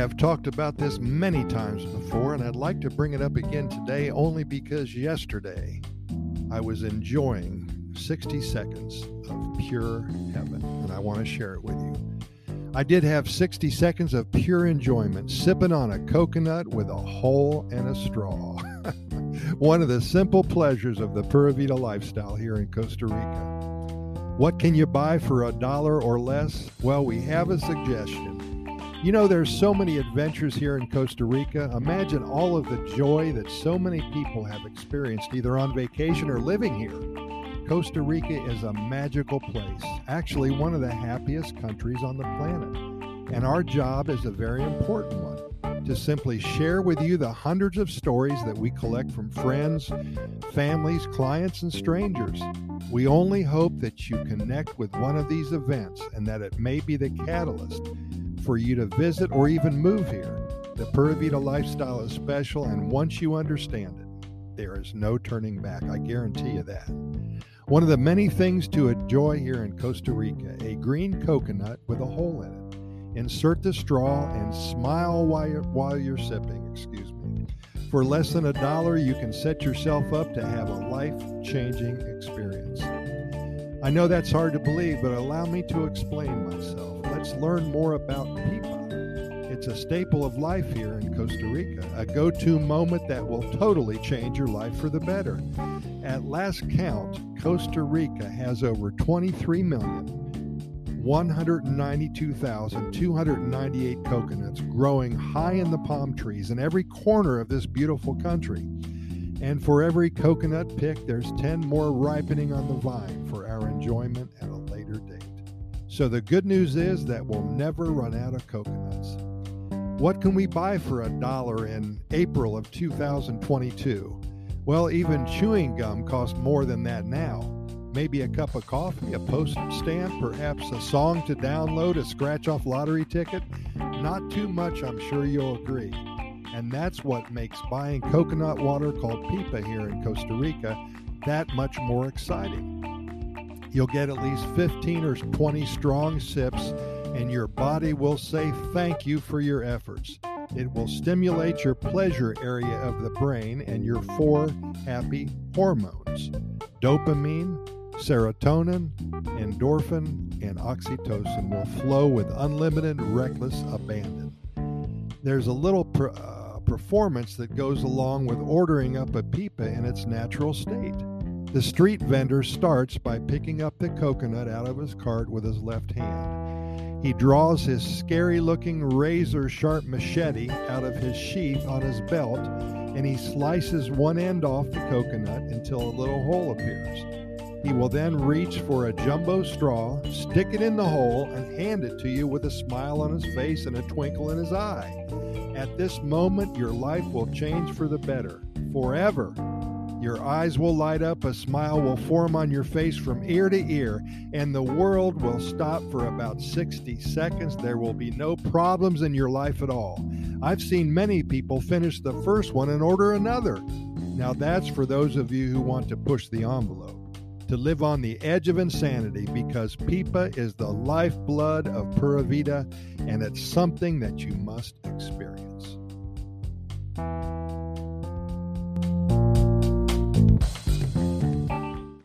have talked about this many times before, and I'd like to bring it up again today only because yesterday I was enjoying 60 seconds of pure heaven, and I want to share it with you. I did have 60 seconds of pure enjoyment sipping on a coconut with a hole and a straw. One of the simple pleasures of the Pura Vida lifestyle here in Costa Rica. What can you buy for a dollar or less? Well, we have a suggestion. You know, there's so many adventures here in Costa Rica. Imagine all of the joy that so many people have experienced either on vacation or living here. Costa Rica is a magical place, actually, one of the happiest countries on the planet. And our job is a very important one to simply share with you the hundreds of stories that we collect from friends, families, clients, and strangers. We only hope that you connect with one of these events and that it may be the catalyst for you to visit or even move here. The Pura Vida lifestyle is special, and once you understand it, there is no turning back. I guarantee you that. One of the many things to enjoy here in Costa Rica a green coconut with a hole in it. Insert the straw and smile while you're, while you're sipping. Excuse me. For less than a dollar, you can set yourself up to have a life changing experience. I know that's hard to believe, but allow me to explain myself let's learn more about pipa. It's a staple of life here in Costa Rica, a go to moment that will totally change your life for the better. At last count, Costa Rica has over 23 million. 192,298 coconuts growing high in the palm trees in every corner of this beautiful country. And for every coconut picked, there's 10 more ripening on the vine for our enjoyment at a later date. So the good news is that we'll never run out of coconuts. What can we buy for a dollar in April of 2022? Well, even chewing gum costs more than that now. Maybe a cup of coffee, a postage stamp, perhaps a song to download, a scratch off lottery ticket. Not too much, I'm sure you'll agree. And that's what makes buying coconut water called pipa here in Costa Rica that much more exciting. You'll get at least 15 or 20 strong sips, and your body will say thank you for your efforts. It will stimulate your pleasure area of the brain and your four happy hormones dopamine, serotonin, endorphin, and oxytocin will flow with unlimited, reckless abandon. There's a little uh, performance that goes along with ordering up a pipa in its natural state. The street vendor starts by picking up the coconut out of his cart with his left hand. He draws his scary looking razor sharp machete out of his sheath on his belt and he slices one end off the coconut until a little hole appears. He will then reach for a jumbo straw, stick it in the hole, and hand it to you with a smile on his face and a twinkle in his eye. At this moment, your life will change for the better, forever. Your eyes will light up, a smile will form on your face from ear to ear, and the world will stop for about 60 seconds. There will be no problems in your life at all. I've seen many people finish the first one and order another. Now, that's for those of you who want to push the envelope, to live on the edge of insanity, because Pipa is the lifeblood of Pura Vida, and it's something that you must experience.